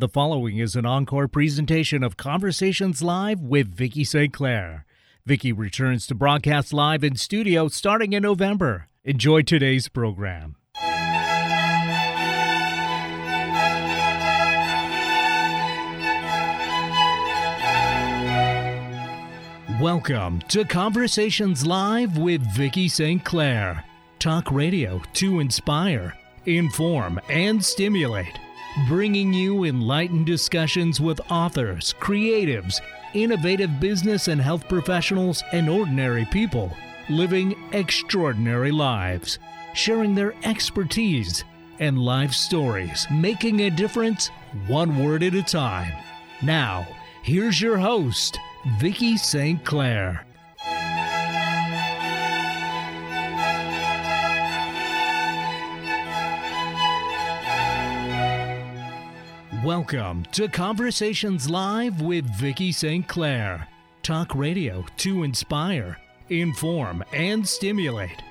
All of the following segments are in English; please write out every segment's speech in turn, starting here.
The following is an encore presentation of Conversations Live with Vicki St. Clair. Vicki returns to broadcast live in studio starting in November. Enjoy today's program. Welcome to Conversations Live with Vicki St. Clair. Talk radio to inspire, inform, and stimulate bringing you enlightened discussions with authors, creatives, innovative business and health professionals, and ordinary people living extraordinary lives, sharing their expertise and life stories, making a difference one word at a time. Now, here's your host, Vicki St. Clair. Welcome to Conversations Live with Vicki St. Clair. Talk radio to inspire, inform, and stimulate.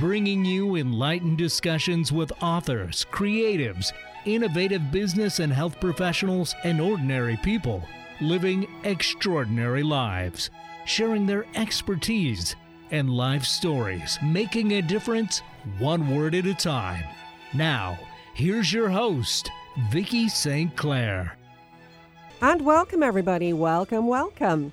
Bringing you enlightened discussions with authors, creatives, innovative business and health professionals, and ordinary people living extraordinary lives, sharing their expertise and life stories, making a difference one word at a time. Now, here's your host, Vicki St. Clair. And welcome, everybody. Welcome, welcome.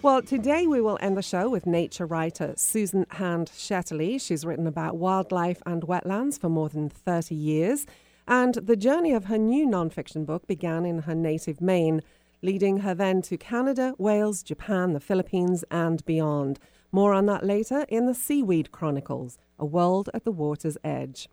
Well, today we will end the show with nature writer Susan Hand Shetterly. She's written about wildlife and wetlands for more than 30 years. And the journey of her new nonfiction book began in her native Maine, leading her then to Canada, Wales, Japan, the Philippines, and beyond. More on that later in the Seaweed Chronicles A World at the Water's Edge.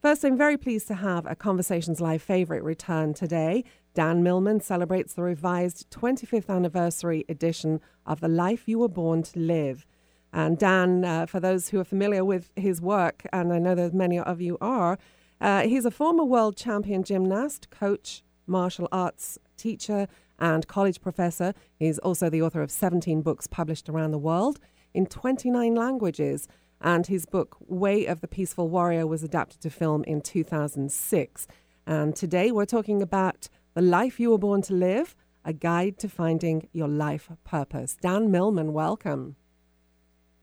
First, I'm very pleased to have a Conversations Live favourite return today. Dan Millman celebrates the revised 25th anniversary edition of The Life You Were Born to Live. And Dan, uh, for those who are familiar with his work, and I know that many of you are, uh, he's a former world champion gymnast, coach, martial arts teacher, and college professor. He's also the author of 17 books published around the world in 29 languages and his book Way of the Peaceful Warrior was adapted to film in 2006. And today we're talking about The Life You Were Born to Live, a guide to finding your life purpose. Dan Millman, welcome.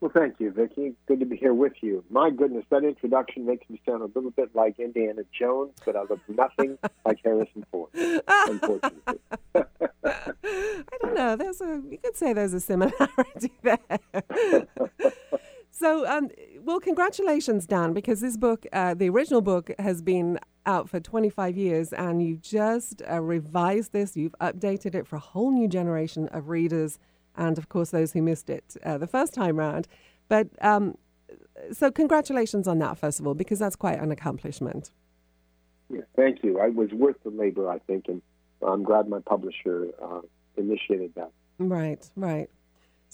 Well, thank you, Vicki. Good to be here with you. My goodness, that introduction makes me sound a little bit like Indiana Jones, but I look nothing like Harrison Ford, unfortunately. I don't know. There's a you could say there's a similarity there. So, um, well, congratulations, Dan, because this book, uh, the original book, has been out for 25 years, and you've just uh, revised this. You've updated it for a whole new generation of readers, and of course, those who missed it uh, the first time round. But um, so, congratulations on that, first of all, because that's quite an accomplishment. Yeah, thank you. It was worth the labor, I think, and I'm glad my publisher uh, initiated that. Right, right.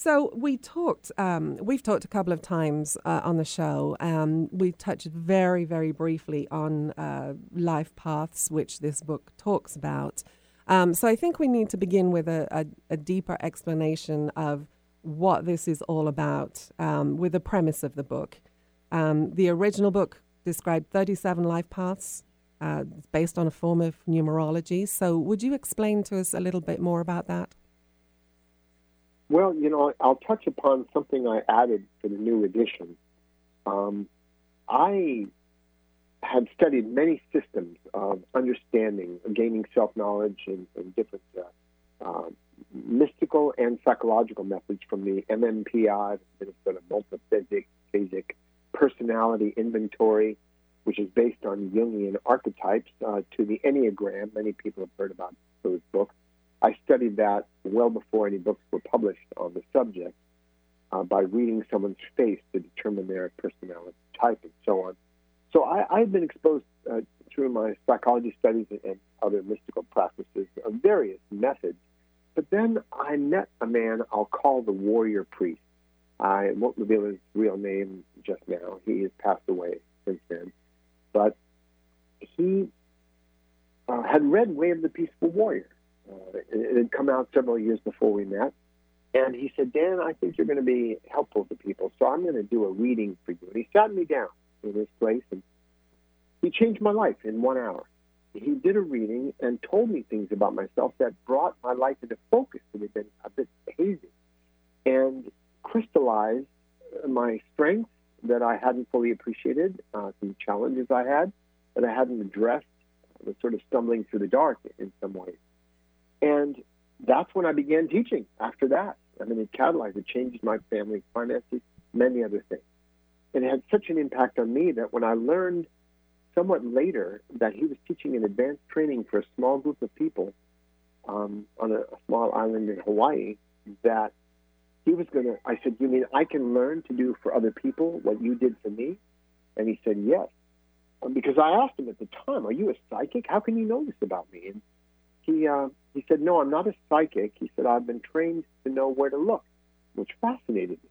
So we talked. Um, we've talked a couple of times uh, on the show. Um, we touched very, very briefly on uh, life paths, which this book talks about. Um, so I think we need to begin with a, a, a deeper explanation of what this is all about, um, with the premise of the book. Um, the original book described 37 life paths. Uh, based on a form of numerology. So, would you explain to us a little bit more about that? Well, you know, I'll touch upon something I added for the new edition. Um, I had studied many systems of understanding, gaining self knowledge, and, and, different uh, uh, mystical and psychological methods from the MMPI, the Minnesota Multiphasic Personality Inventory, which is based on Jungian archetypes, uh, to the Enneagram. Many people have heard about those books. I studied that well before any books were published on the subject uh, by reading someone's face to determine their personality type and so on. So I, have been exposed uh, through my psychology studies and other mystical practices of various methods. But then I met a man I'll call the warrior priest. I won't reveal his real name just now. He has passed away since then. But he uh, had read Way of the Peaceful Warrior uh, it had come out several years before we met. And he said, Dan, I think you're going to be helpful to people, so I'm going to do a reading for you. And he sat me down in his place, and he changed my life in one hour. he did a reading and told me things about myself that brought my life into focus. that had been a bit hazy and crystallized my strengths that I hadn't fully appreciated, uh, some challenges I had that I hadn't addressed, I was sort of stumbling through the dark in some ways. And that's when I began teaching after that. I mean, it catalyzed, it changed my family finances, many other things. And it had such an impact on me that when I learned somewhat later that he was teaching an advanced training for a small group of people um, on a, a small island in Hawaii, that he was going to, I said, You mean I can learn to do for other people what you did for me? And he said, Yes. Um, because I asked him at the time, Are you a psychic? How can you know this about me? And he, uh, he said, No, I'm not a psychic. He said, I've been trained to know where to look, which fascinated me.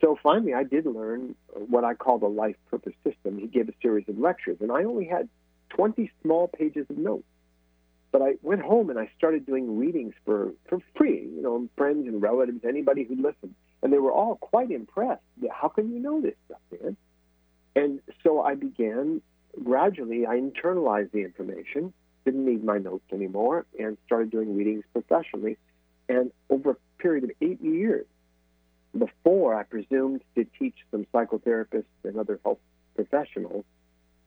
So finally, I did learn what I call the life purpose system. He gave a series of lectures, and I only had 20 small pages of notes. But I went home and I started doing readings for, for free, you know, friends and relatives, anybody who'd listen. And they were all quite impressed. How can you know this stuff, man? And so I began gradually, I internalized the information, didn't need my notes anymore, and started doing readings professionally. And over a period of eight years, before I presumed to teach some psychotherapists and other health professionals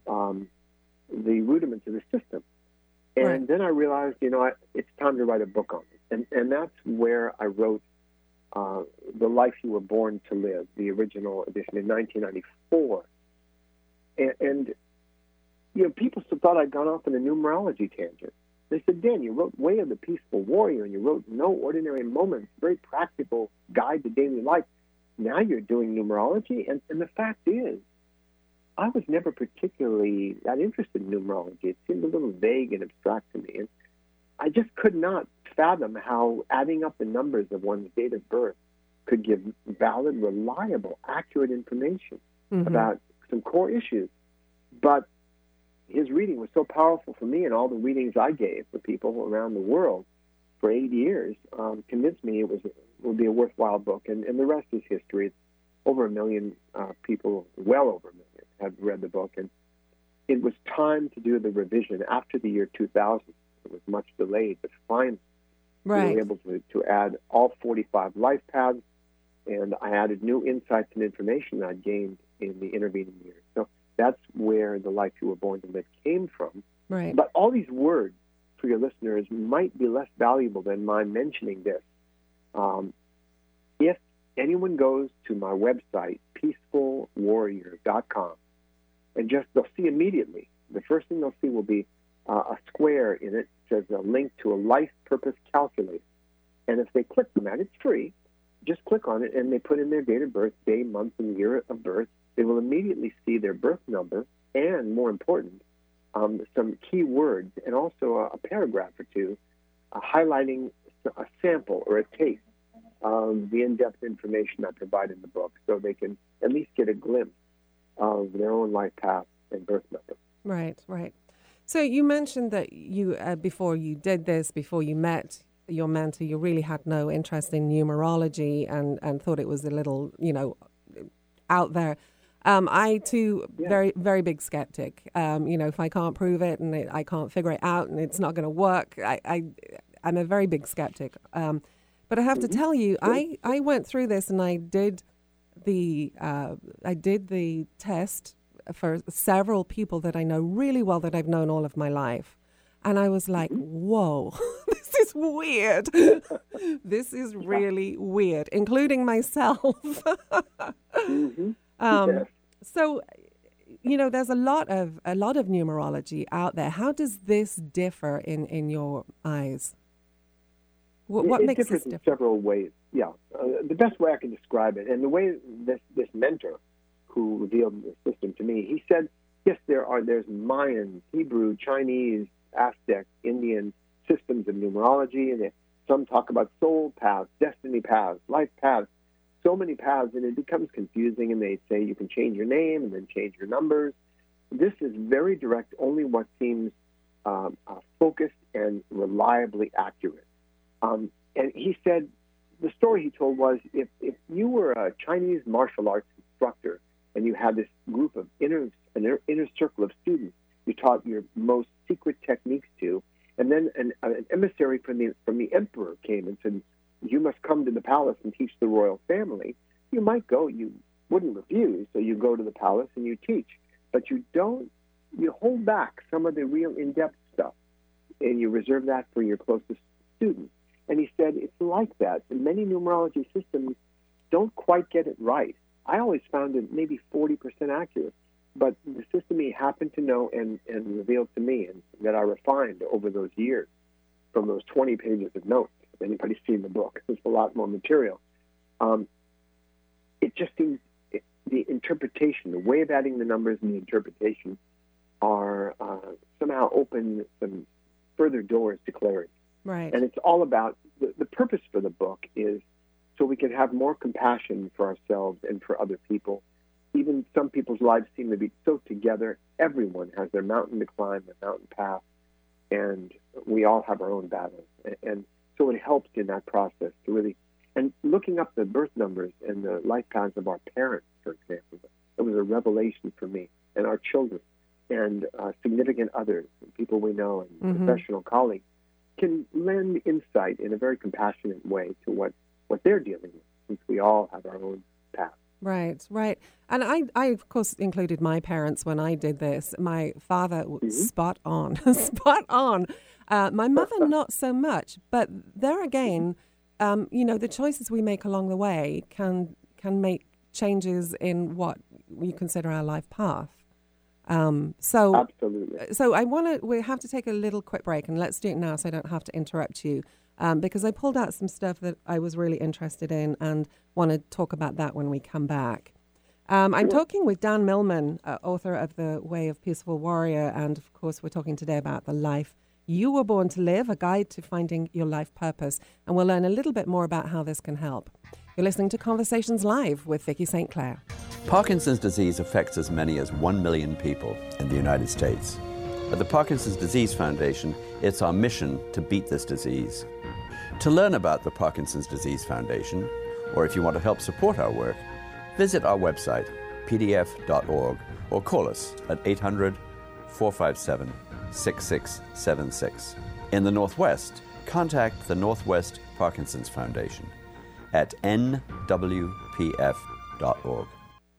um, the rudiments of the system. And right. then I realized, you know, I, it's time to write a book on it. And, and that's where I wrote uh, The Life You Were Born to Live, the original edition in 1994. And, and, you know, people still thought I'd gone off on a numerology tangent. They said, Dan, you wrote Way of the Peaceful Warrior, and you wrote No Ordinary Moments, very practical guide to daily life. Now you're doing numerology. And, and the fact is, I was never particularly that interested in numerology. It seemed a little vague and abstract to me. And I just could not fathom how adding up the numbers of one's date of birth could give valid, reliable, accurate information mm-hmm. about some core issues. But his reading was so powerful for me, and all the readings I gave for people around the world for eight years um, convinced me it was would be a worthwhile book. And, and the rest is history. It's over a million uh, people, well over a million have read the book, and it was time to do the revision after the year 2000. It was much delayed, but finally right. we were able to, to add all 45 life paths, and I added new insights and information that I'd gained in the intervening years. So that's where the life you were born to live came from. Right. But all these words for your listeners might be less valuable than my mentioning this. Um, if anyone goes to my website, peacefulwarrior.com, and just they'll see immediately. The first thing they'll see will be uh, a square in it says a link to a life purpose calculator. And if they click on that, it's free. Just click on it and they put in their date of birth, day, month, and year of birth. They will immediately see their birth number and, more important, um, some key words and also a, a paragraph or two uh, highlighting a sample or a taste of the in-depth information I provide in the book so they can at least get a glimpse of their own life path and birth number. Right, right. So you mentioned that you, uh, before you did this, before you met your mentor, you really had no interest in numerology and, and thought it was a little, you know, out there. Um, I too, yeah. very very big skeptic. Um, you know, if I can't prove it and it, I can't figure it out and it's not going to work, I, I am a very big skeptic. Um, but I have mm-hmm. to tell you, I I went through this and I did the uh, I did the test for several people that I know really well that I've known all of my life. And I was like, mm-hmm. whoa, this is weird. this is really weird, including myself. mm-hmm. Um, So, you know, there's a lot of a lot of numerology out there. How does this differ in, in your eyes? What, what it makes differs different? in several ways. Yeah, uh, the best way I can describe it, and the way this this mentor who revealed the system to me, he said, yes, there are there's Mayan, Hebrew, Chinese, Aztec, Indian systems of numerology, and some talk about soul paths, destiny paths, life paths, so many paths, and it becomes confusing. And they say you can change your name and then change your numbers. This is very direct, only what seems um, uh, focused and reliably accurate. Um, and he said the story he told was if, if you were a Chinese martial arts instructor and you had this group of inner, an inner circle of students, you taught your most secret techniques to. And then an, an emissary from the from the emperor came and said, "You must come to the palace and teach the royal family." You might go. You wouldn't refuse, so you go to the palace and you teach. But you don't. You hold back some of the real in-depth stuff, and you reserve that for your closest students. And he said it's like that. many numerology systems don't quite get it right. I always found it maybe 40% accurate. But the system he happened to know and, and revealed to me, and that I refined over those years from those 20 pages of notes. Anybody's seen the book, there's a lot more material. Um, it just seems it, the interpretation, the way of adding the numbers and the interpretation are uh, somehow open some further doors to clarity. Right. And it's all about the, the purpose for the book is so we can have more compassion for ourselves and for other people even some people's lives seem to be so together. Everyone has their mountain to climb, their mountain path, and we all have our own battles. And so it helps in that process to really, and looking up the birth numbers and the life paths of our parents, for example, it was a revelation for me and our children and uh, significant others, people we know and mm-hmm. professional colleagues can lend insight in a very compassionate way to what, what they're dealing with, since we all have our own path. Right, right. And I, I of course included my parents when I did this. My father, mm-hmm. spot on, spot on. Uh, my mother, not so much. But there again, um, you know, the choices we make along the way can can make changes in what we consider our life path. Um, so, Absolutely. So I want to. We have to take a little quick break, and let's do it now, so I don't have to interrupt you um, because I pulled out some stuff that I was really interested in and want to talk about that when we come back. Um, I'm talking with Dan Millman, uh, author of The Way of Peaceful Warrior, and of course, we're talking today about the life you were born to live, a guide to finding your life purpose, and we'll learn a little bit more about how this can help. You're listening to Conversations Live with Vicki St. Clair. Parkinson's disease affects as many as 1 million people in the United States. At the Parkinson's Disease Foundation, it's our mission to beat this disease. To learn about the Parkinson's Disease Foundation, or if you want to help support our work, visit our website, pdf.org, or call us at 800 457 6676. In the Northwest, contact the Northwest Parkinson's Foundation at nwpf.org.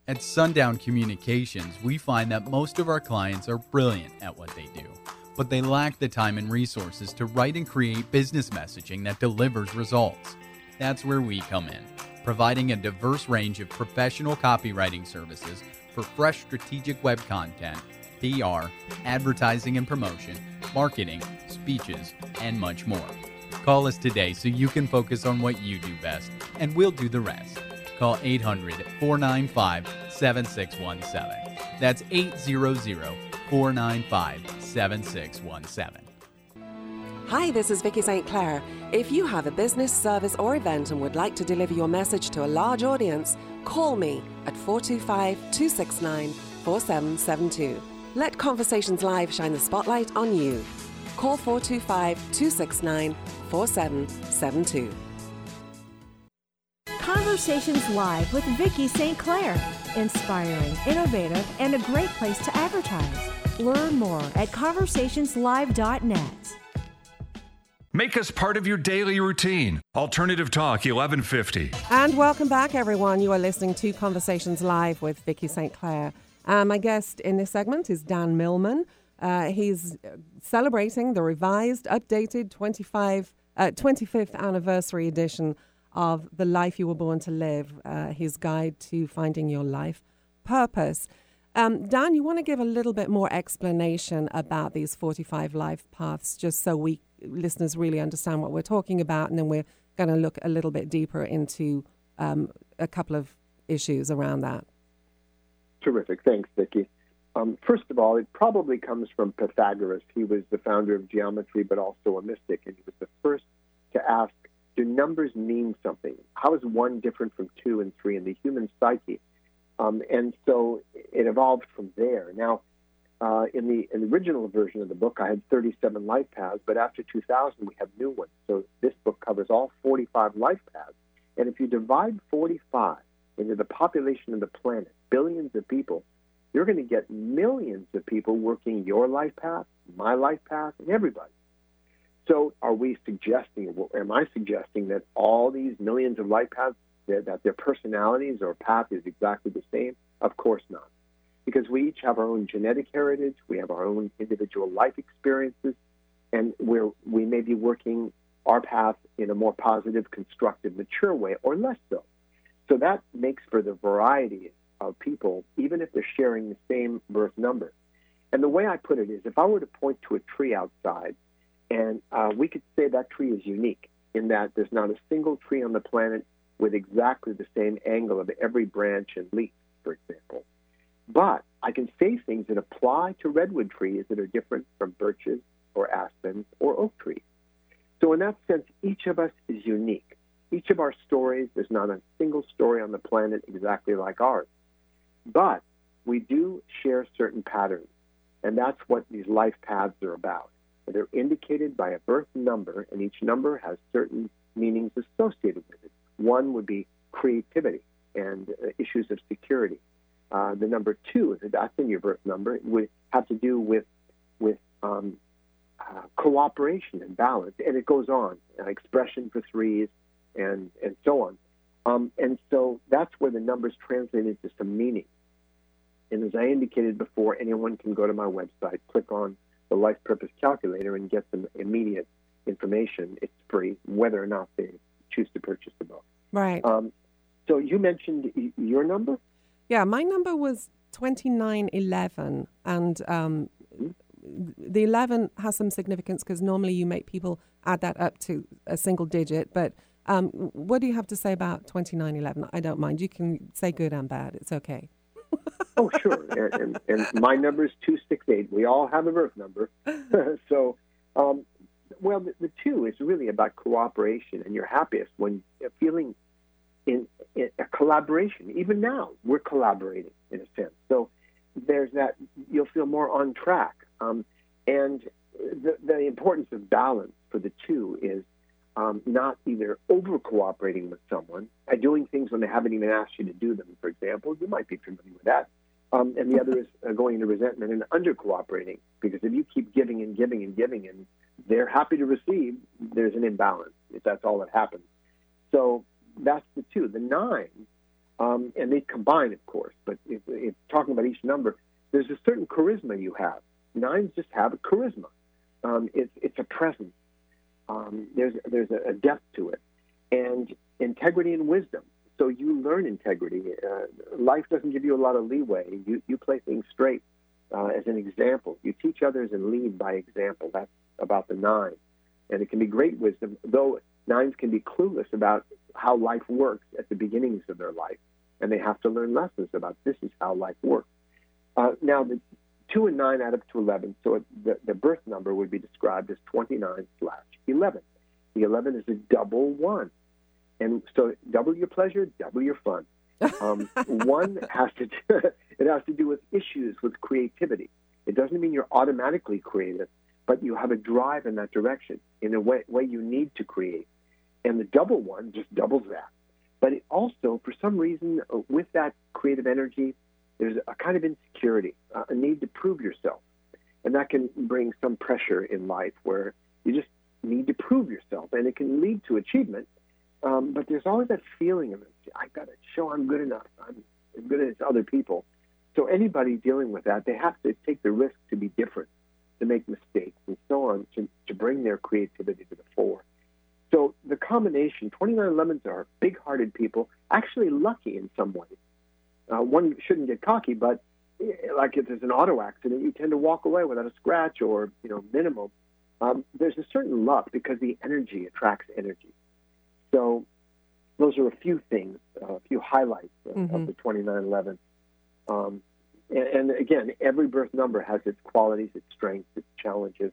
At Sundown Communications, we find that most of our clients are brilliant at what they do but they lack the time and resources to write and create business messaging that delivers results. That's where we come in, providing a diverse range of professional copywriting services for fresh strategic web content, PR, advertising and promotion, marketing, speeches, and much more. Call us today so you can focus on what you do best, and we'll do the rest. Call 800 495 7617. That's 800 495 7617. Hi, this is Vicki St. Clair. If you have a business, service, or event and would like to deliver your message to a large audience, call me at 425 269 4772. Let Conversations Live shine the spotlight on you. Call 425 269 4772. Conversations Live with Vicki St. Clair. Inspiring, innovative, and a great place to advertise. Learn more at conversationslive.net. Make us part of your daily routine. Alternative Talk 1150. And welcome back, everyone. You are listening to Conversations Live with Vicki St. Clair. Uh, my guest in this segment is Dan Millman. Uh, he's celebrating the revised, updated 25, uh, 25th anniversary edition of The Life You Were Born to Live, uh, his guide to finding your life purpose. Um, Dan, you want to give a little bit more explanation about these 45 life paths, just so we listeners really understand what we're talking about, and then we're going to look a little bit deeper into um, a couple of issues around that. Terrific. Thanks, Vicki. Um, first of all, it probably comes from Pythagoras. He was the founder of geometry, but also a mystic, and he was the first to ask, do numbers mean something? How is one different from two and three in the human psyche? Um, and so it evolved from there. Now, uh, in the in the original version of the book, I had 37 life paths, but after 2000, we have new ones. So this book covers all 45 life paths. And if you divide 45 into the population of the planet, billions of people, you're going to get millions of people working your life path, my life path, and everybody. So, are we suggesting, am I suggesting that all these millions of life paths, that, their personalities or path is exactly the same? Of course not. Because we each have our own genetic heritage, we have our own individual life experiences, and we're, we may be working our path in a more positive, constructive, mature way, or less so. So that makes for the variety of people, even if they're sharing the same birth number. And the way I put it is if I were to point to a tree outside, and uh, we could say that tree is unique in that there's not a single tree on the planet with exactly the same angle of every branch and leaf, for example. But I can say things that apply to redwood trees that are different from birches or aspens or oak trees. So, in that sense, each of us is unique. Each of our stories, there's not a single story on the planet exactly like ours. But we do share certain patterns, and that's what these life paths are about. They're indicated by a birth number, and each number has certain meanings associated with it. One would be creativity and uh, issues of security. Uh, the number two, that's in your birth number, would have to do with with um, uh, cooperation and balance, and it goes on. Uh, expression for threes, and and so on. Um, and so that's where the numbers translate into some meaning. And as I indicated before, anyone can go to my website, click on the Life Purpose Calculator, and get some immediate information. It's free, whether or not they choose to purchase the book. Right. Um, so you mentioned your number. Yeah, my number was twenty nine eleven, and um, mm-hmm. the eleven has some significance because normally you make people add that up to a single digit, but um, what do you have to say about 2911? I don't mind. You can say good and bad. It's okay. oh, sure. And, and, and, my number is 268. We all have a birth number. so, um, well, the, the, two is really about cooperation, and you're happiest when you're feeling in, in a collaboration. Even now, we're collaborating in a sense. So, there's that, you'll feel more on track. Um, and the, the importance of balance for the two is um, not either over cooperating with someone by doing things when they haven't even asked you to do them, for example. You might be familiar with that. Um, and the other is uh, going into resentment and under cooperating because if you keep giving and giving and giving and they're happy to receive, there's an imbalance if that's all that happens. So that's the two. The nine, um, and they combine, of course, but if, if talking about each number, there's a certain charisma you have. Nines just have a charisma. Um, it's, it's a presence um, there's there's a, depth to it, and integrity and wisdom. So you learn integrity. Uh, life doesn't give you a lot of leeway. You you play things straight. Uh, as an example, you teach others and lead by example. That's about the nine, and it can be great wisdom. Though nines can be clueless about how life works at the beginnings of their life, and they have to learn lessons about this is how life works. Uh, now, the, 2 and 9 add up to 11, so the, the birth number would be described as 29 slash 11. The 11 is a double one. And so double your pleasure, double your fun. Um, one has to do, it has to do with issues with creativity. It doesn't mean you're automatically creative, but you have a drive in that direction in a way, way you need to create. And the double one just doubles that. But it also, for some reason, uh, with that creative energy, there's a kind of insecurity, a need to prove yourself. And that can bring some pressure in life where you just need to prove yourself. And it can lead to achievement. Um, but there's always that feeling of, I've got to show I'm good enough. I'm as good as other people. So anybody dealing with that, they have to take the risk to be different, to make mistakes, and so on, to, to bring their creativity to the fore. So the combination, 29 Lemons are big-hearted people, actually lucky in some ways. Uh, one shouldn't get cocky, but eh, like if there's an auto accident, you tend to walk away without a scratch or you know minimum. Um, there's a certain luck because the energy attracts energy. So those are a few things, uh, a few highlights of, mm-hmm. of the 2911. Um, and, and again, every birth number has its qualities, its strengths, its challenges.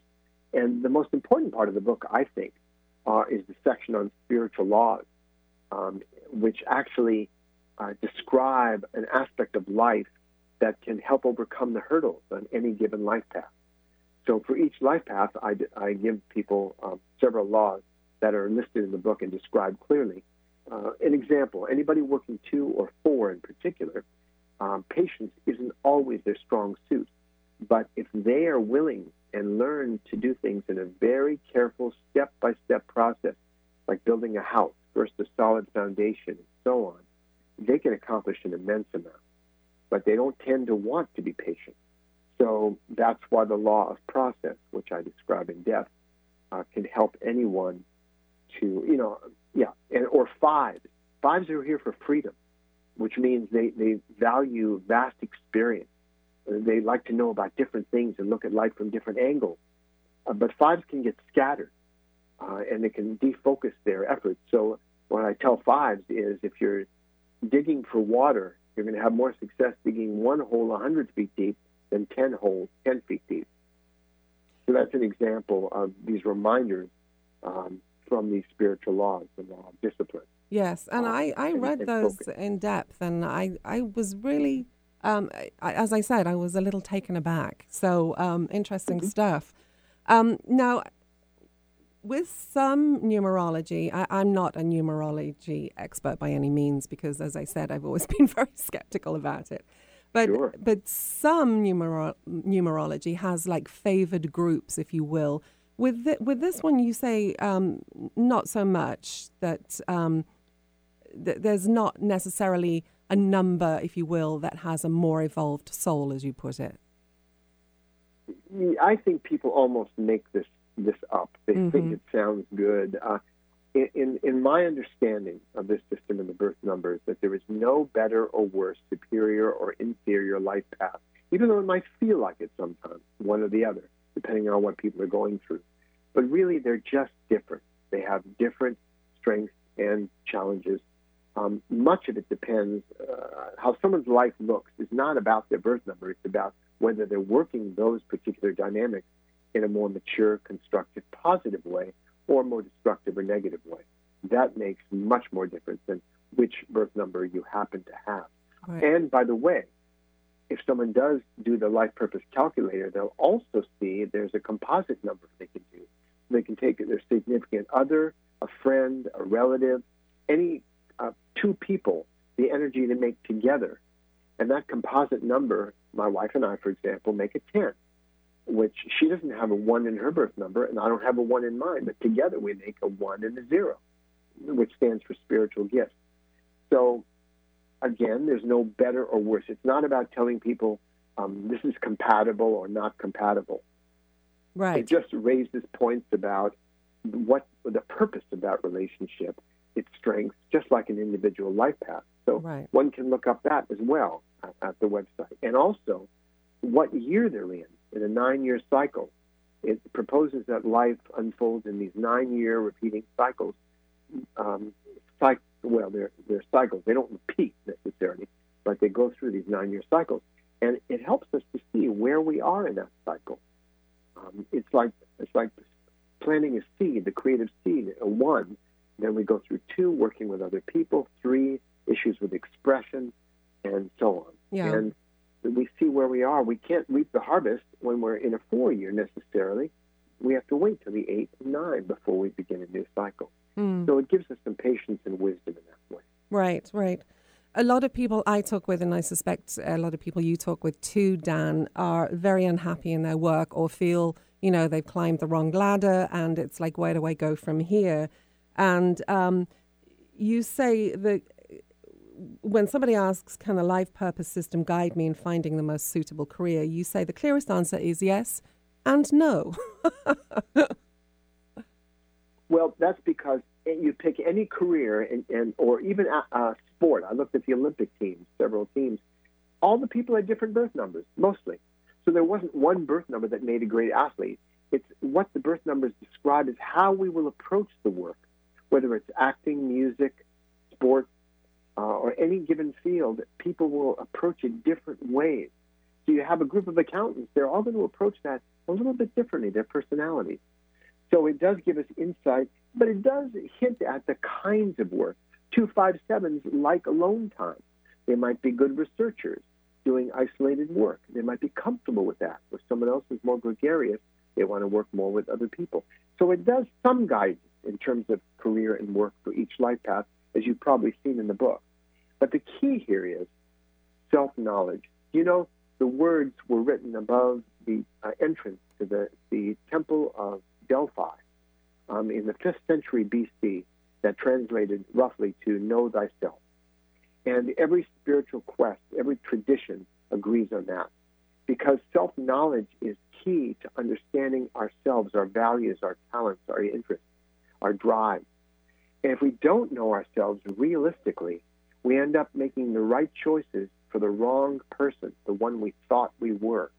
And the most important part of the book, I think, uh, is the section on spiritual laws, um, which actually uh, describe an aspect of life that can help overcome the hurdles on any given life path. So for each life path, I, I give people um, several laws that are listed in the book and described clearly. Uh, an example, anybody working two or four in particular, um, patience isn't always their strong suit. But if they are willing and learn to do things in a very careful, step by step process, like building a house, first a solid foundation, and so on, they can accomplish an immense amount. But they don't tend to want to be patient. So that's why the law of process, which I describe in depth, uh, can help anyone to, you know, yeah, and or fives. Fives are here for freedom, which means they, they value vast experience. They like to know about different things and look at life from different angles. Uh, but fives can get scattered uh, and they can defocus their efforts. So what I tell fives is if you're digging for water, you're going to have more success digging one hole 100 feet deep than 10 holes 10 feet deep. So that's an example of these reminders um, from these spiritual laws, the law of discipline. Yes, and um, I, I read those focus. in depth, and I, I was really, um, I, as I said, I was a little taken aback. So um, interesting mm-hmm. stuff. Um, now, with some numerology, I, am not a numerology expert by any means because, as I said, I've always been very skeptical about it. But sure. but some numero- numerology has like favored groups, if you will. With with this one, you say um, not so much that um, th- there's not necessarily a number, if you will, that has a more evolved soul, as you put it. I think people almost make this this up. They mm-hmm. think it sounds good. Uh, in, in my understanding of this system and the birth numbers, that there is no better or worse, superior or inferior life path, even though it might feel like it sometimes, one or the other, depending on what people are going through. But really, they're just different. They have different strengths and challenges. Um, much of it depends uh, how someone's life looks is not about their birth number. It's about whether they're working those particular dynamics in a more mature, constructive, positive way or more destructive or negative way. That makes much more difference than which birth number you happen to have. Right. And by the way, if someone does do the life purpose calculator, they'll also see there's a composite number they can do. They can take their significant other, a friend, a relative, any uh, two people, the energy they make together. And that composite number, my wife and I, for example, make a 10 which she doesn't have a one in her birth number, and I don't have a one in mine, but together we make a one and a zero, which stands for spiritual gifts. So, again, there's no better or worse. It's not about telling people um, this is compatible or not compatible. Right. It just raises points about what the purpose of that relationship, its strengths, just like an individual life path. So right. one can look up that as well at, at the website, and also what year they're in in a nine year cycle. It proposes that life unfolds in these nine year repeating cycles. Um, well, they're, they're cycles. They don't repeat necessarily, but they go through these nine year cycles. And it helps us to see where we are in that cycle. Um, it's like it's like planting a seed, the creative seed, a one. Then we go through two, working with other people, three, issues with expression, and so on. Yeah. And we see where we are. We can't reap the harvest when we're in a four year necessarily. We have to wait till the eight and nine before we begin a new cycle. Mm. So it gives us some patience and wisdom in that way. Right, right. A lot of people I talk with, and I suspect a lot of people you talk with too, Dan, are very unhappy in their work or feel, you know, they've climbed the wrong ladder and it's like, where do I go from here? And um, you say that when somebody asks, can a life purpose system guide me in finding the most suitable career? You say the clearest answer is yes and no. well, that's because you pick any career and, and or even a, a sport. I looked at the Olympic teams, several teams. All the people had different birth numbers, mostly. So there wasn't one birth number that made a great athlete. It's what the birth numbers describe is how we will approach the work, whether it's acting, music, sports, uh, or any given field, people will approach it different ways. So you have a group of accountants, they're all going to approach that a little bit differently, their personalities. So it does give us insight, but it does hint at the kinds of work. 257s like alone time. They might be good researchers doing isolated work. They might be comfortable with that. Where someone else is more gregarious, they want to work more with other people. So it does some guidance in terms of career and work for each life path, as you've probably seen in the book. But the key here is self knowledge. You know, the words were written above the uh, entrance to the, the Temple of Delphi um, in the 5th century BC that translated roughly to know thyself. And every spiritual quest, every tradition agrees on that because self knowledge is key to understanding ourselves, our values, our talents, our interests, our drive. And if we don't know ourselves realistically, we end up making the right choices for the wrong person, the one we thought we were.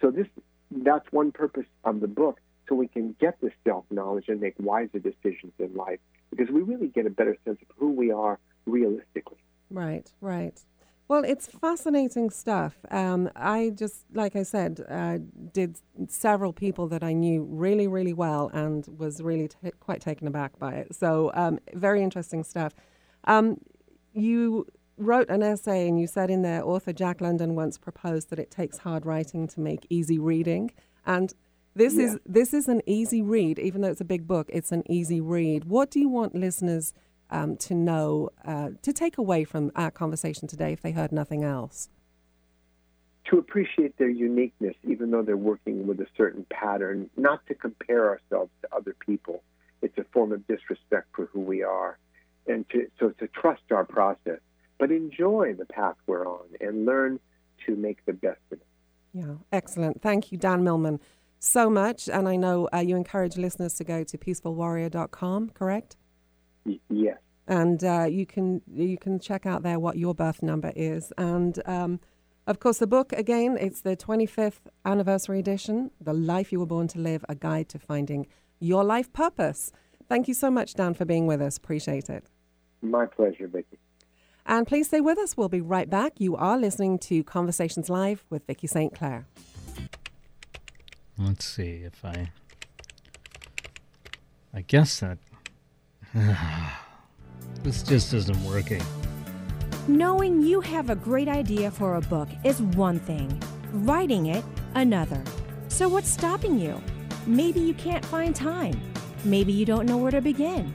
So this that's one purpose of the book, so we can get this self-knowledge and make wiser decisions in life, because we really get a better sense of who we are realistically. Right, right. Well, it's fascinating stuff. Um, I just, like I said, uh, did several people that I knew really, really well and was really t- quite taken aback by it. So, um, very interesting stuff. Um, you wrote an essay and you said in there, author Jack London once proposed that it takes hard writing to make easy reading. And this Yeah. is this is an easy read, even though it's a big book. It's an easy read. What do you want listeners um, to know, uh, to take away from our conversation today, if they heard nothing else? to appreciate their uniqueness, even though they're working with a certain pattern, not to compare ourselves to other people. It's a form of disrespect for who we are. And to, so to trust our process, but enjoy the path we're on and learn to make the best of it. Yeah, excellent. Thank you, Dan Millman, so much. And I know uh, you encourage listeners to go to peacefulwarrior.com, correct? Y- yes. and uh, you can you can check out there what your birth number is. And um, of course, the book again, it's the 25th anniversary edition, "The Life You Were Born to Live: A Guide to Finding Your Life Purpose." Thank you so much, Dan, for being with us. Appreciate it. My pleasure, Vicki. And please stay with us. We'll be right back. You are listening to Conversations Live with Vicki St. Clair. Let's see if I. I guess that. this just isn't working. Knowing you have a great idea for a book is one thing, writing it, another. So, what's stopping you? Maybe you can't find time. Maybe you don't know where to begin.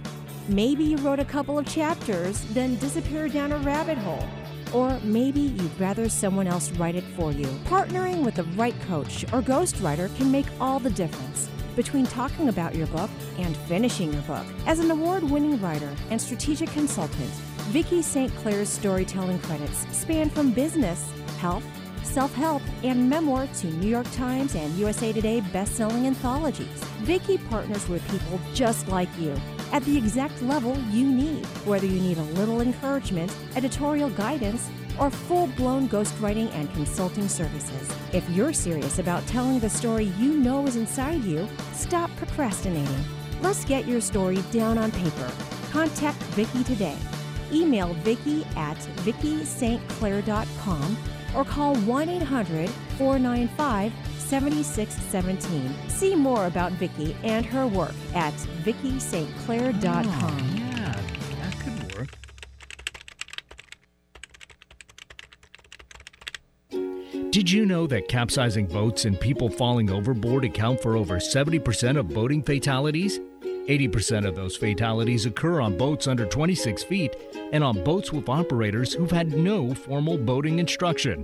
Maybe you wrote a couple of chapters, then disappeared down a rabbit hole. Or maybe you'd rather someone else write it for you. Partnering with the right coach or ghostwriter can make all the difference between talking about your book and finishing your book. As an award winning writer and strategic consultant, Vicki St. Clair's storytelling credits span from business, health, self help, and memoir to New York Times and USA Today best-selling anthologies. Vicki partners with people just like you at the exact level you need, whether you need a little encouragement, editorial guidance, or full blown ghostwriting and consulting services. If you're serious about telling the story you know is inside you, stop procrastinating. Let's get your story down on paper. Contact Vicki today. Email Vicki at VickiSt.Clair.com or call 1 800 495 7617. See more about Vicki and her work at VickiSt.Clair.com. Did you know that capsizing boats and people falling overboard account for over 70% of boating fatalities? 80% of those fatalities occur on boats under 26 feet and on boats with operators who've had no formal boating instruction.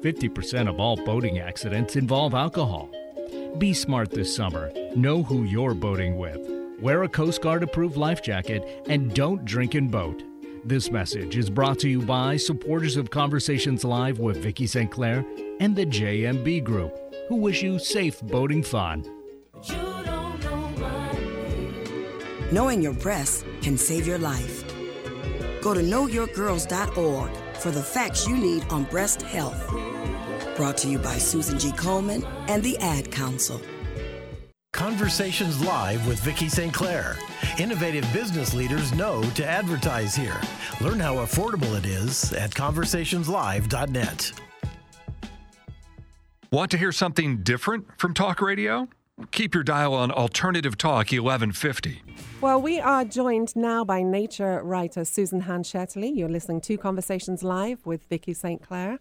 50% of all boating accidents involve alcohol. Be smart this summer. Know who you're boating with. Wear a Coast Guard approved life jacket and don't drink and boat. This message is brought to you by supporters of Conversations Live with Vicki St. Clair and the JMB Group, who wish you safe boating fun. Knowing your breasts can save your life. Go to knowyourgirls.org for the facts you need on breast health. Brought to you by Susan G. Komen and the Ad Council. Conversations Live with Vicki St. Clair. Innovative business leaders know to advertise here. Learn how affordable it is at conversationslive.net. Want to hear something different from talk radio? Keep your dial on Alternative Talk 1150. Well, we are joined now by nature writer Susan Hand Shetterly. You're listening to Conversations Live with Vicki St. Clair.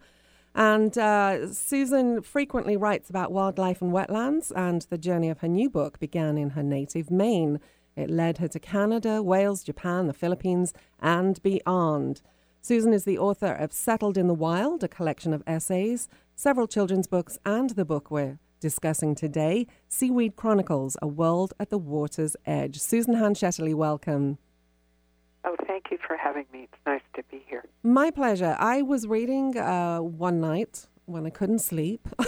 And uh, Susan frequently writes about wildlife and wetlands, and the journey of her new book began in her native Maine. It led her to Canada, Wales, Japan, the Philippines, and beyond. Susan is the author of Settled in the Wild, a collection of essays, several children's books, and the book we're discussing today, Seaweed Chronicles A World at the Water's Edge. Susan Shetterly, welcome. Oh, thank you for having me. It's nice to be here. My pleasure. I was reading uh, one night when I couldn't sleep.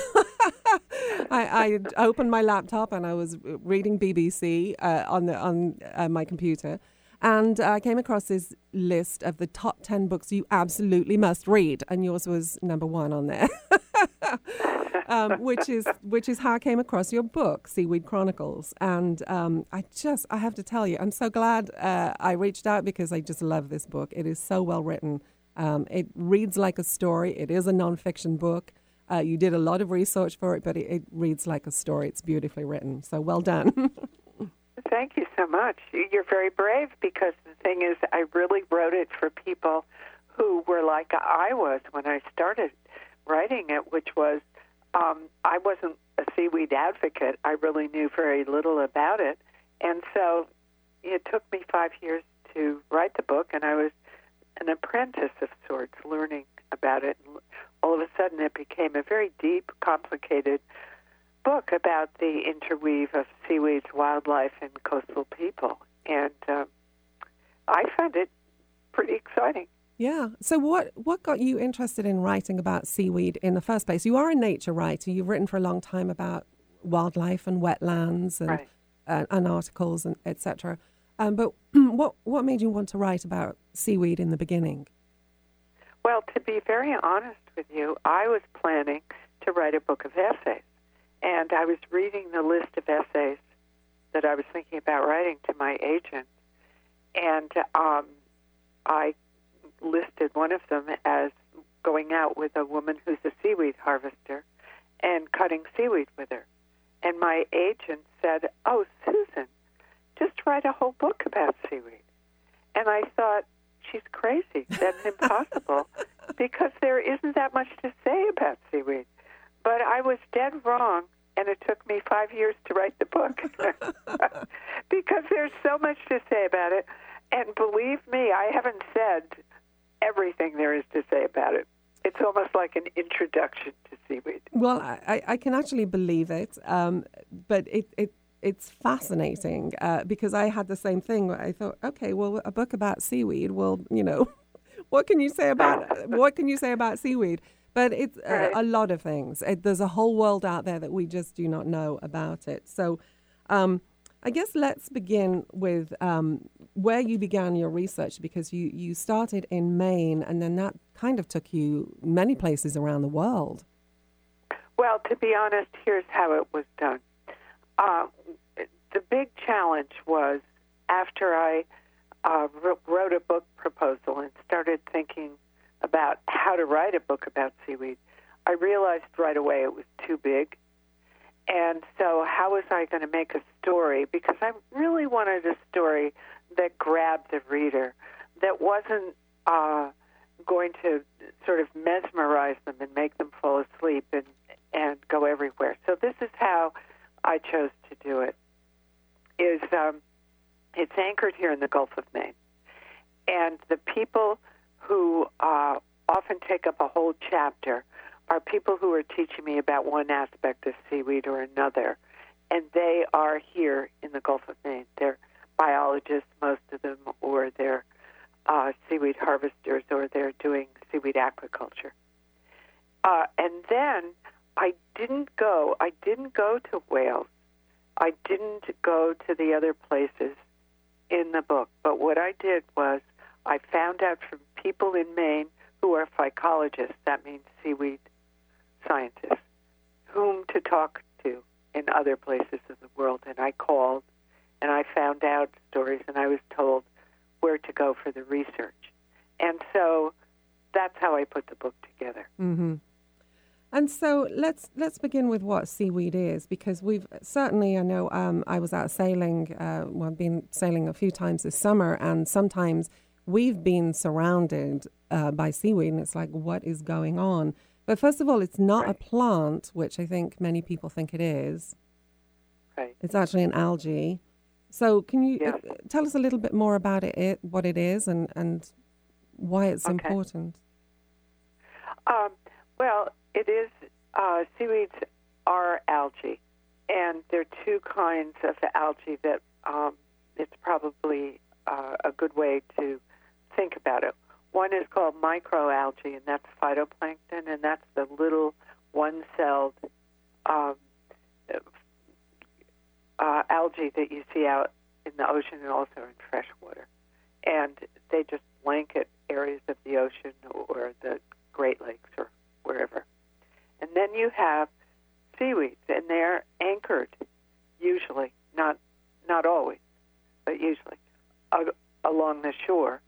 I, I, opened my laptop and I was reading BBC uh, on the on uh, my computer, and I came across this list of the top 10 books you absolutely must read. And yours was number one on there, um, which, is, which is how I came across your book, Seaweed Chronicles. And um, I just, I have to tell you, I'm so glad uh, I reached out because I just love this book. It is so well written. Um, it reads like a story, it is a nonfiction book. Uh, you did a lot of research for it, but it, it reads like a story. It's beautifully written. So well done. Thank you so much. You're very brave because the thing is, I really wrote it for people who were like I was when I started writing it, which was um, I wasn't a seaweed advocate. I really knew very little about it. And so it took me five years to write the book, and I was an apprentice of sorts, learning about it. And all of a sudden, it became a very deep, complicated book about the interweave of seaweeds, wildlife, and coastal people. And um, I found it pretty exciting. Yeah. So, what what got you interested in writing about seaweed in the first place? You are a nature writer. You've written for a long time about wildlife and wetlands and right. uh, and articles and etc. Um, but what what made you want to write about seaweed in the beginning? Well, to be very honest with you, I was planning to write a book of essays. And I was reading the list of essays that I was thinking about writing to my agent, and um, I listed one of them as going out with a woman who's a seaweed harvester and cutting seaweed with her. And my agent said, Oh, Susan, just write a whole book about seaweed. And I thought, She's crazy. That's impossible because there isn't that much to say about seaweed. But I was dead wrong, and it took me five years to write the book because there's so much to say about it. And believe me, I haven't said everything there is to say about it. It's almost like an introduction to seaweed. Well, I, I can actually believe it, um, but it, it it's fascinating uh, because I had the same thing. I thought, okay, well, a book about seaweed. Well, you know, what can you say about what can you say about seaweed? But it's uh, a lot of things. It, there's a whole world out there that we just do not know about it. So, um, I guess let's begin with um, where you began your research because you, you started in Maine and then that kind of took you many places around the world. Well, to be honest, here's how it was done. Uh, the big challenge was after I uh, wrote a book proposal and started thinking about how to write a book about seaweed, I realized right away it was too big. And so, how was I going to make a story? Because I really wanted a story that grabbed the reader, that wasn't uh, going to sort of mesmerize them and make them fall asleep and, and go everywhere. So, this is how I chose to do it. Is um, it's anchored here in the Gulf of Maine, and the people who uh, often take up a whole chapter are people who are teaching me about one aspect of seaweed or another, and they are here in the Gulf of Maine. They're biologists, most of them, or they're uh, seaweed harvesters, or they're doing seaweed aquaculture. Uh, and then I didn't go. I didn't go to Wales. I didn't go to the other places in the book. But what I did was I found out from people in Maine who are phycologists, that means seaweed scientists, whom to talk to in other places of the world. And I called and I found out stories and I was told where to go for the research. And so that's how I put the book together. Mm-hmm. And so let's let's begin with what seaweed is, because we've certainly I know um, I was out sailing. Uh, well, I've been sailing a few times this summer, and sometimes we've been surrounded uh, by seaweed, and it's like, what is going on? But first of all, it's not right. a plant, which I think many people think it is. Right. It's actually an algae. So, can you Yeah. uh, tell us a little bit more about it, it what it is, and and why it's Okay. important. Um, well, it is uh, seaweeds are algae, and there are two kinds of algae that um, it's probably uh, a good way to think about it. One is called microalgae, and that's phytoplankton, and that's the little one-celled um, uh, algae that you see out in the ocean and also in fresh water. And they just blanket areas of the ocean or the Great Lakes or wherever. And then you have seaweeds, and they're anchored usually, not not always, but usually uh, along the shore,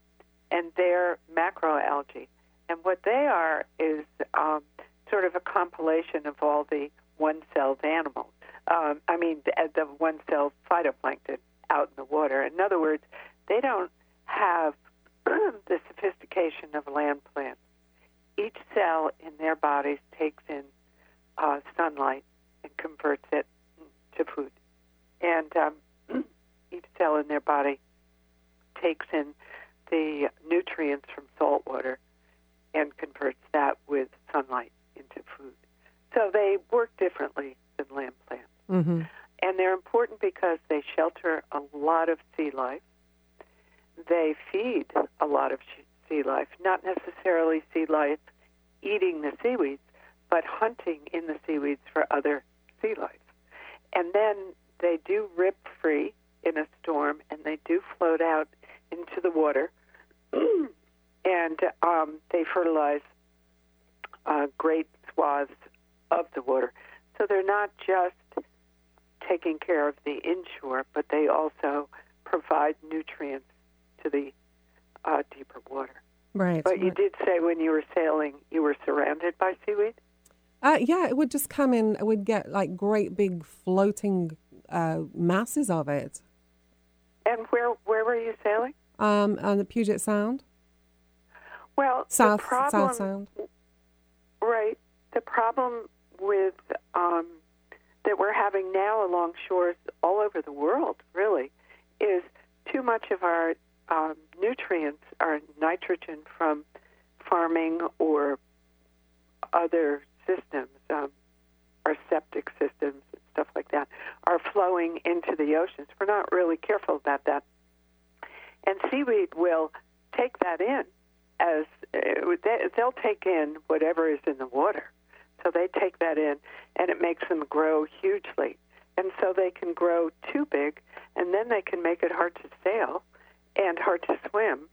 and they're macroalgae. And what they are is um, sort of a compilation of all the one-celled animals. Um, I mean, the, the one-celled phytoplankton out in the water. In other words, they don't have the sophistication of land plants. Each cell in their bodies takes in uh, sunlight and converts it to food. And um, each cell in their body takes in the nutrients from salt water and converts that with sunlight into food. So they work differently than land plants. Mm-hmm. And they're important because they shelter a lot of sea life. They feed a lot of sea life, not necessarily sea life eating the seaweeds, but hunting in the seaweeds for other sea life. And then they do rip free in a storm and they do float out into the water and um, they fertilize uh, great swaths of the water. So they're not just taking care of the inshore, but they also provide nutrients to the uh, deeper water. Right. But you did say when you were sailing, you were surrounded by seaweed. Uh, yeah, it would just come in. It would get like great big floating uh, masses of it And where where were you sailing? Um, on the Puget Sound, Well, South the problem, South Sound. right? The problem with um, that we're having now along shores all over the world, really, is too much of our um, nutrients, our nitrogen from farming or other systems, um, our septic systems and stuff like that, are flowing into the oceans. We're not really careful about that. And seaweed will take that in as uh, they- they'll take in whatever is in the water. So they take that in, and it makes them grow hugely. And so they can grow too big, and then they can make it hard to sail and hard to swim,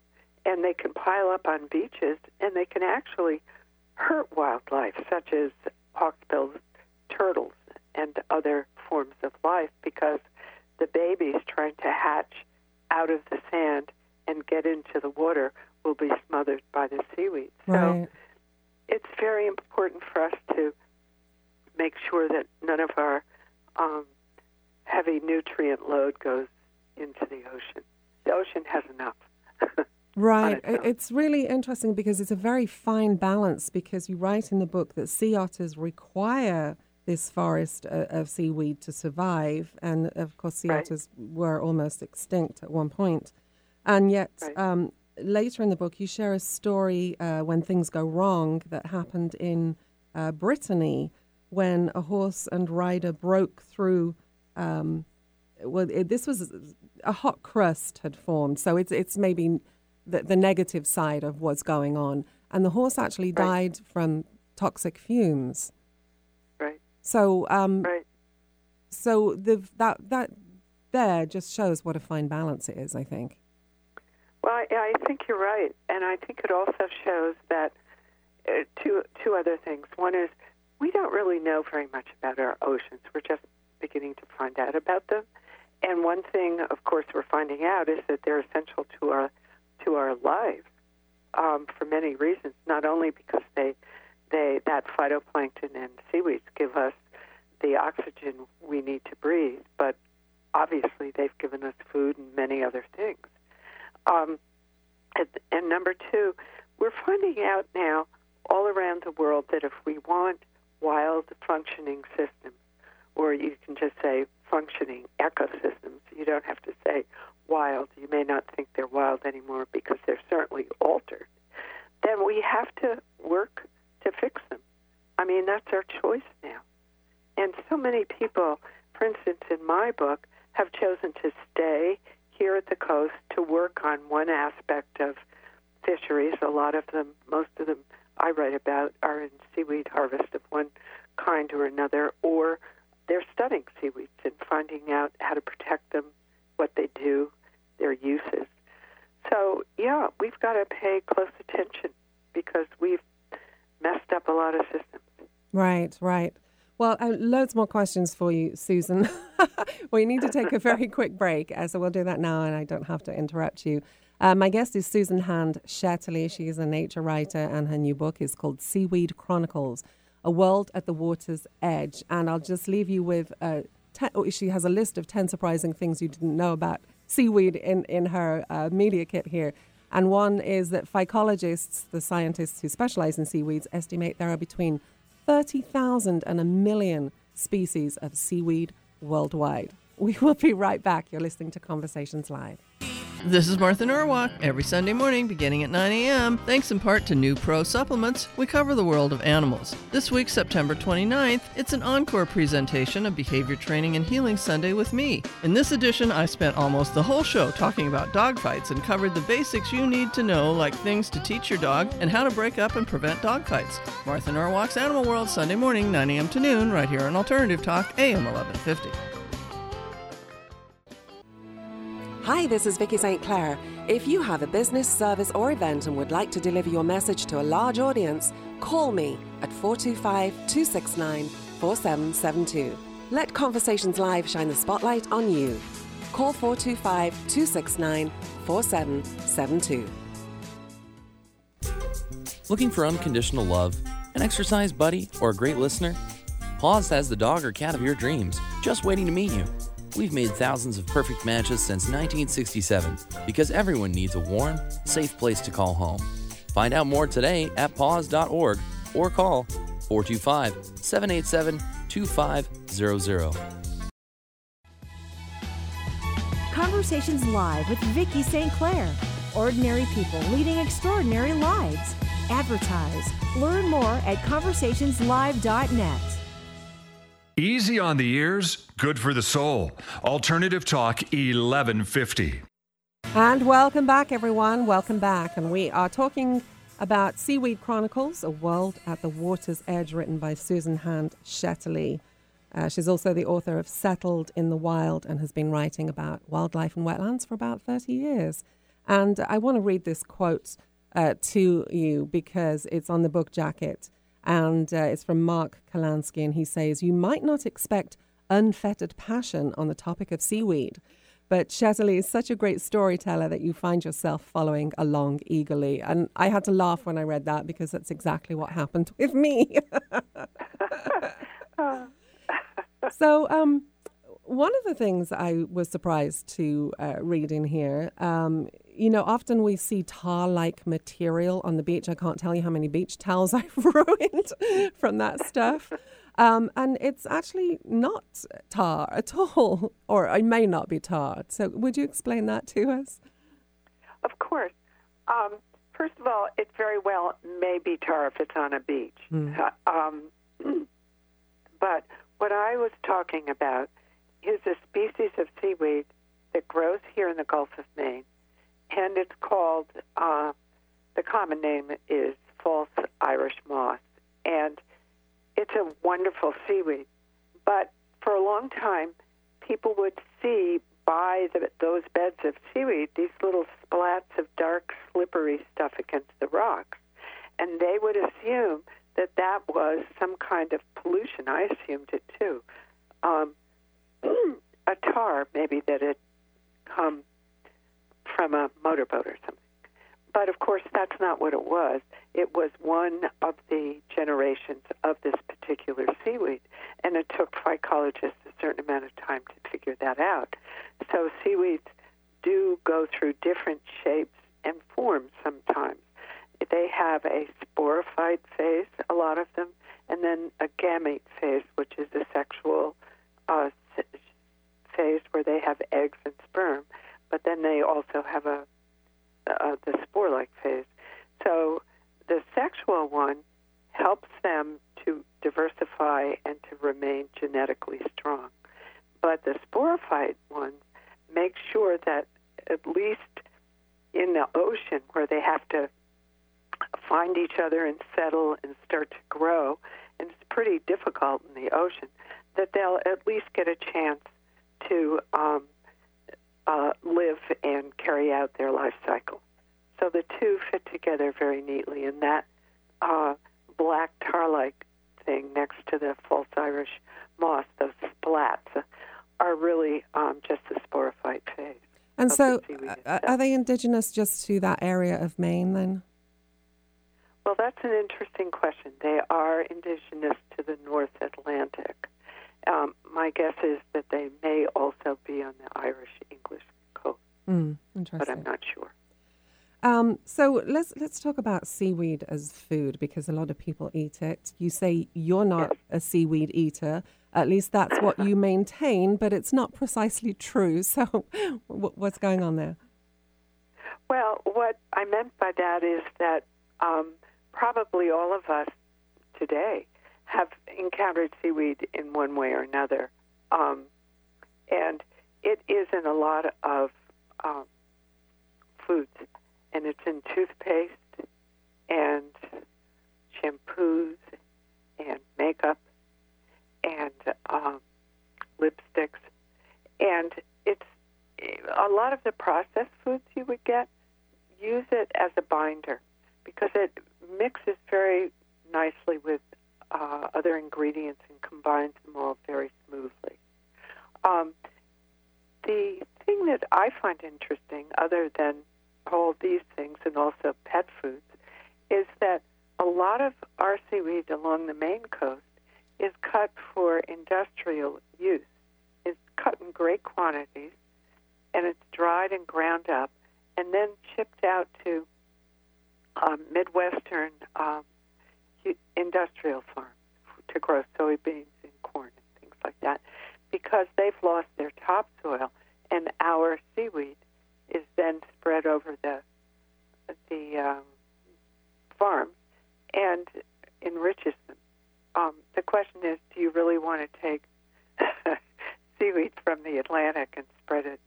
and they can pile up on beaches, and they can actually hurt wildlife, such as hawksbill turtles and other forms of life, because the babies trying to hatch out of the sand and get into the water will be smothered by the seaweed. So Right. it's very important for us to make sure that none of our um, heavy nutrient load goes into the ocean. The ocean has enough. Right. It's really interesting because it's a very fine balance because you write in the book that sea otters require this forest uh, of seaweed to survive. And of course, sea Right. otters were almost extinct at one point. And yet, Right. um, later in the book, you share a story uh, when things go wrong that happened in uh, Brittany when a horse and rider broke through. Um, well, it, this was a hot crust had formed, so it's it's maybe the, the negative side of what's going on, and the horse actually Right. died from toxic fumes. So, um, right. so the that that there just shows what a fine balance it is. I think. Well, I, I think you're right, and I think it also shows that uh, two two other things. One is we don't really know very much about our oceans. We're just beginning to find out about them. And one thing, of course, we're finding out is that they're essential to our to our lives um, for many reasons. Not only because they they that phytoplankton and seaweeds give us the oxygen we need to breathe, but obviously they've given us food and many other things. Um, and, and number two, we're finding out now all around the world that if we want wild functioning systems, or you can just say functioning ecosystems, you don't have to say wild. You may not think they're wild anymore because they're certainly altered. then we have to work to fix them. I mean, that's our choice now. And so many people, for instance, in my book, have chosen to stay here at the coast to work on one aspect of fisheries. A lot of them, most of them I write about, are in seaweed harvest of one kind or another, or they're studying seaweeds and finding out how to protect them, what they do, their uses. So, yeah, we've got to pay close attention because we've messed up a lot of systems. Right, right. Well, uh, loads more questions for you, Susan. we need to take a very quick break, uh, so we'll do that now, and I don't have to interrupt you. Uh, my guest is Susan Hand Shetterly. She is a nature writer, and her new book is called Seaweed Chronicles A World at the Water's Edge. And I'll just leave you with uh, ten, oh, she has a list of 10 surprising things you didn't know about seaweed in, in her uh, media kit here. And one is that phycologists, the scientists who specialize in seaweeds, estimate there are between 30,000 and a million species of seaweed worldwide. We will be right back. You're listening to Conversations Live. This is Martha Norwalk. Every Sunday morning, beginning at 9 a.m., thanks in part to NuPro Supplements, we cover the world of animals. This week, September 29th, it's an encore presentation of Behavior Training and Healing Sunday with me. In this edition, I spent almost the whole show talking about dog fights and covered the basics you need to know, like things to teach your dog and how to break up and prevent dog fights. Martha Norwalk's Animal World, Sunday morning, 9 a.m. to noon, right here on Alternative Talk, AM 1150. Hi, this is Vicki St. Clair. If you have a business, service, or event and would like to deliver your message to a large audience, call me at 425 269 4772. Let Conversations Live shine the spotlight on you. Call 425 269 4772. Looking for unconditional love, an exercise buddy, or a great listener? Paws has the dog or cat of your dreams, just waiting to meet you. We've made thousands of perfect matches since 1967 because everyone needs a warm, safe place to call home. Find out more today at paws.org or call 425 787 2500. Conversations Live with Vicki St. Clair. Ordinary people leading extraordinary lives. Advertise. Learn more at conversationslive.net. Easy on the ears, good for the soul. Alternative Talk 1150. And welcome back, everyone. Welcome back. And we are talking about Seaweed Chronicles, A World at the Water's Edge, written by Susan Hand Shetterly. Uh, she's also the author of Settled in the Wild and has been writing about wildlife and wetlands for about 30 years. And I want to read this quote uh, to you because it's on the book jacket and uh, it's from Mark Kurlansky, and he says, You might not expect unfettered passion on the topic of seaweed, but Shetterly is such a great storyteller that you find yourself following along eagerly. And I had to laugh when I read that because that's exactly what happened with me. so, um, one of the things I was surprised to uh, read in here, um, you know, often we see tar like material on the beach. I can't tell you how many beach towels I've ruined from that stuff. Um, and it's actually not tar at all, or it may not be tar. So, would you explain that to us? Of course. Um, first of all, it very well may be tar if it's on a beach. Mm. Uh, um, but what I was talking about is a species of seaweed that grows here in the Gulf of Maine, and it's called, uh, the common name is false Irish moss. And it's a wonderful seaweed. But for a long time, people would see by the, those beds of seaweed these little splats of dark, slippery stuff against the rocks. And they would assume that that was some kind of pollution. I assumed it too. Um, a tar, maybe that had come from a motorboat or something. But of course, that's not what it was. It was one of the generations of this particular seaweed, and it took phycologists a certain amount of time to figure that out. So seaweeds do go through different shapes and forms sometimes. They have a sporophyte phase, a lot of them, and then a gamete phase, which is a sexual uh, phase where they have eggs and sperm, but then they also have a uh, the spore-like phase. So the sexual one helps them to diversify and to remain genetically strong. But the sporophyte ones make sure that at least in the ocean where they have to find each other and settle and start to grow, and it's pretty difficult in the ocean, that they'll at least get a chance to um, uh, live and carry out their life cycle. So the two fit together very neatly, and that uh, black tar-like thing next to the false Irish moss, those splats, are really um, just the sporophyte phase. And so, the uh, are they indigenous just to that area of Maine then? Well, that's an interesting question. They are indigenous to the North Atlantic. Um, my guess is that they may also be on the Irish English coast, Mm, but. I'm not sure. Um, so let's let's talk about seaweed as food because a lot of people eat it. You say you're not a seaweed eater. At least that's what you maintain, but it's not precisely true. So, what's going on there? Well, what I meant by that is that um, probably all of us today have encountered seaweed in one way or another. Um, and it is in a lot of um, foods, and it's in toothpaste and shampoos and makeup and um, lipsticks. And it's a lot of the processed foods you would get use it as a binder because it mixes very nicely with uh, other ingredients and combines them all very smoothly. Um, the thing that I find interesting, other than all these things and also pet foods, is that a lot of our seaweed along the Maine coast is cut for industrial use. It's cut in great quantities and it's dried and ground up and then shipped out to um, Midwestern um, industrial farms to grow soybeans and corn and things like that because they've lost their topsoil and our seaweed is then spread over the the um, farms and enriches them. Um, the question is, do you really want to take seaweed from the Atlantic and spread it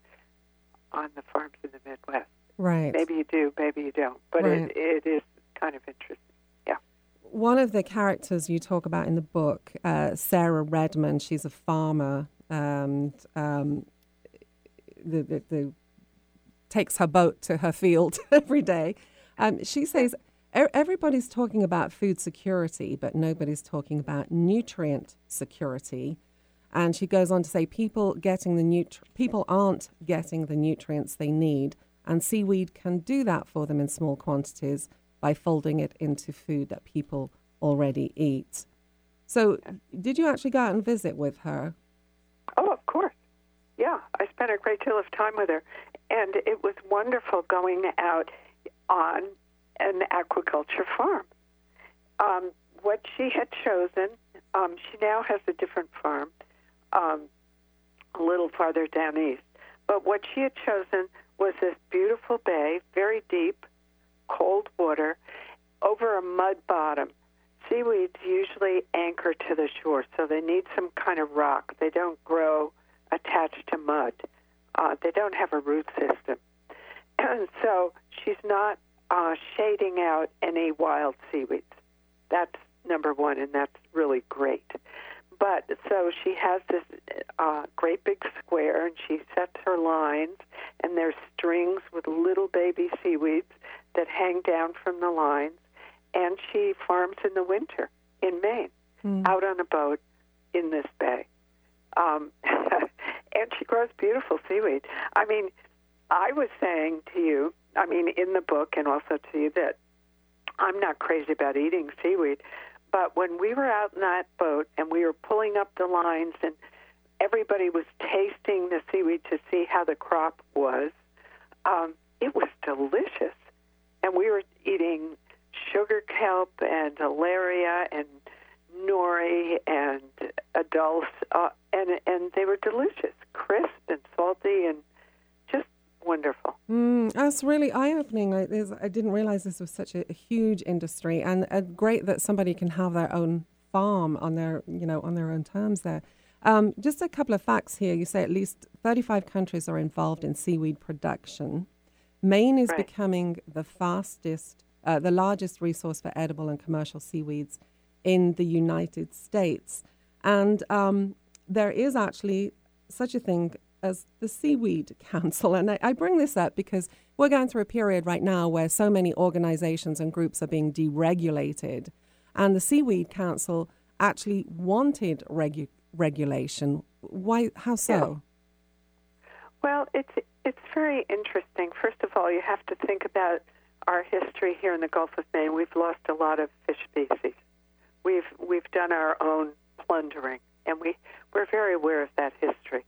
on the farms in the Midwest? Right. Maybe you do, maybe you don't, but Right. it, it is kind of interesting. One of the characters you talk about in the book, uh, Sarah Redmond, she's a farmer and um, the, the, the takes her boat to her field every day. Um, she says "E- everybody's talking about food security, but nobody's talking about nutrient security. And she goes on to say people getting the nutri- people aren't getting the nutrients they need, and seaweed can do that for them in small quantities by folding it into food that people already eat. So, did you actually go out and visit with her? Oh, of course. Yeah, I spent a great deal of time with her, and it was wonderful going out on an aquaculture farm. Um, what she had chosen, um, she now has a different farm um, a little farther down east. But what she had chosen was this beautiful bay, very deep, cold water, over a mud bottom. Seaweeds usually anchor to the shore, so they need some kind of rock. They don't grow attached to mud. Uh, they don't have a root system. And so she's not uh, shading out any wild seaweeds. That's number one, and that's really great. But so she has this uh, great big square, and she sets her lines, and there's strings with little baby seaweeds that hang down from the lines, and she farms in the winter in Maine, out on a boat in this bay. Um, and she grows beautiful seaweed. I mean, I was saying to you, I mean, in the book and also to you that I'm not crazy about eating seaweed, but when we were out in that boat and we were pulling up the lines and everybody was tasting the seaweed to see how the crop was, um, it was delicious. And we were eating sugar kelp and alaria and nori and dulse, uh, and and they were delicious, crisp and salty, and just wonderful. Mm, that's really eye opening. I, I, didn't realize this was such a, a huge industry, and uh, great that somebody can have their own farm on their you know on their own terms there. Um, just a couple of facts here. You say at least 35 countries are involved in seaweed production. Maine is Right. becoming the fastest, uh, the largest resource for edible and commercial seaweeds in the United States. And um, there is actually such a thing as the Seaweed Council. And I, I bring this up because we're going through a period right now where so many organizations and groups are being deregulated. And the Seaweed Council actually wanted regu- regulation. Why? How so? Well, it's it's very interesting. First of all, you have to think about our history here in the Gulf of Maine. We've lost a lot of fish species. We've we've done our own plundering, and we we're very aware of that history,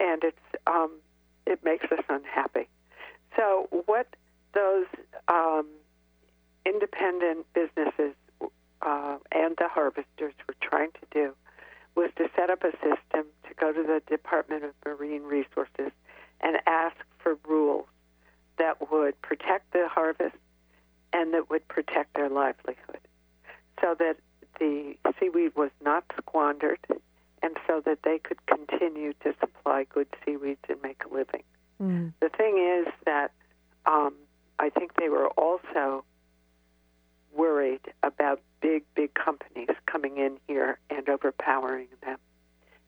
and it's um, it makes us unhappy. So what those um, independent businesses uh, and the harvesters were trying to do was to set up a system to go to the Department of Marine Resources and ask for rules that would protect the harvest and that would protect their livelihood so that the seaweed was not squandered and so that they could continue to supply good seaweeds and make a living. Mm. The thing is that um, I think they were also worried about big, big companies coming in here and overpowering them.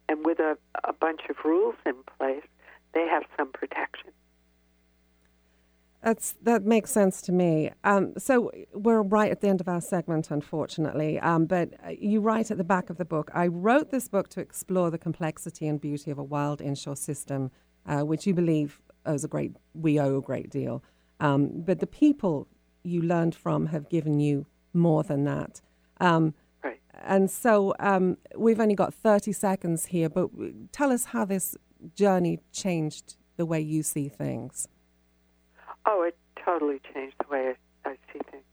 And with a, a bunch of rules in place, they have some protection. That's that makes sense to me. Um, so we're right at the end of our segment, unfortunately. Um, but uh, you write at the back of the book. I wrote this book to explore the complexity and beauty of a wild inshore system, uh, which you believe owes a great we owe a great deal. Um, but the people you learned from have given you more than that. Um, right. And so um, we've only got thirty seconds here. But tell us how this journey changed the way you see things. Oh, it totally changed the way I, I see things.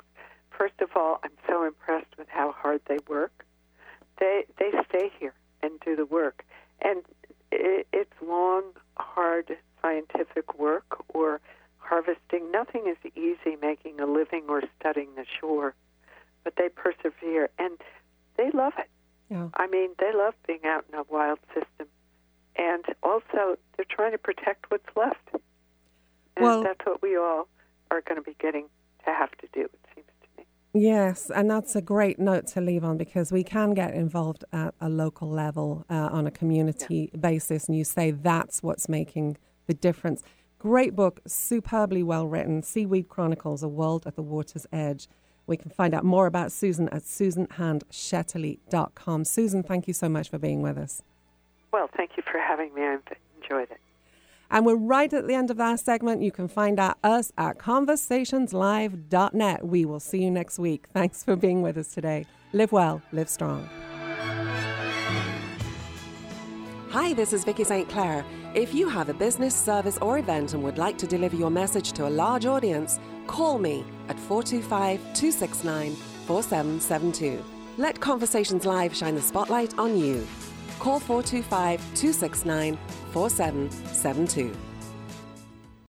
First of all, I'm so impressed with how hard they work. They they stay here and do the work, and it, it's long, hard scientific work or harvesting. Nothing is easy making a living or studying the shore, but they persevere and they love it. Yeah. I mean, they love being out in a wild system, and also they're trying to protect what's left. And Well- that's what we all are going to be getting to have to do, it seems to me. Yes, and that's a great note to leave on because we can get involved at a local level uh, on a community basis, and you say that's what's making the difference. Great book, superbly well written. Seaweed Chronicles: A World at the Water's Edge. We can find out more about Susan at susanhandshetterly.com. Susan, thank you so much for being with us. Well, thank you for having me. I enjoyed it. And we're right at the end of our segment. You can find out us at conversationslive.net. We will see you next week. Thanks for being with us today. Live well, live strong. Hi, this is Vicki St. Clair. If you have a business, service, or event and would like to deliver your message to a large audience, call me at 425 269 4772. Let Conversations Live shine the spotlight on you. Call 425 269 4772.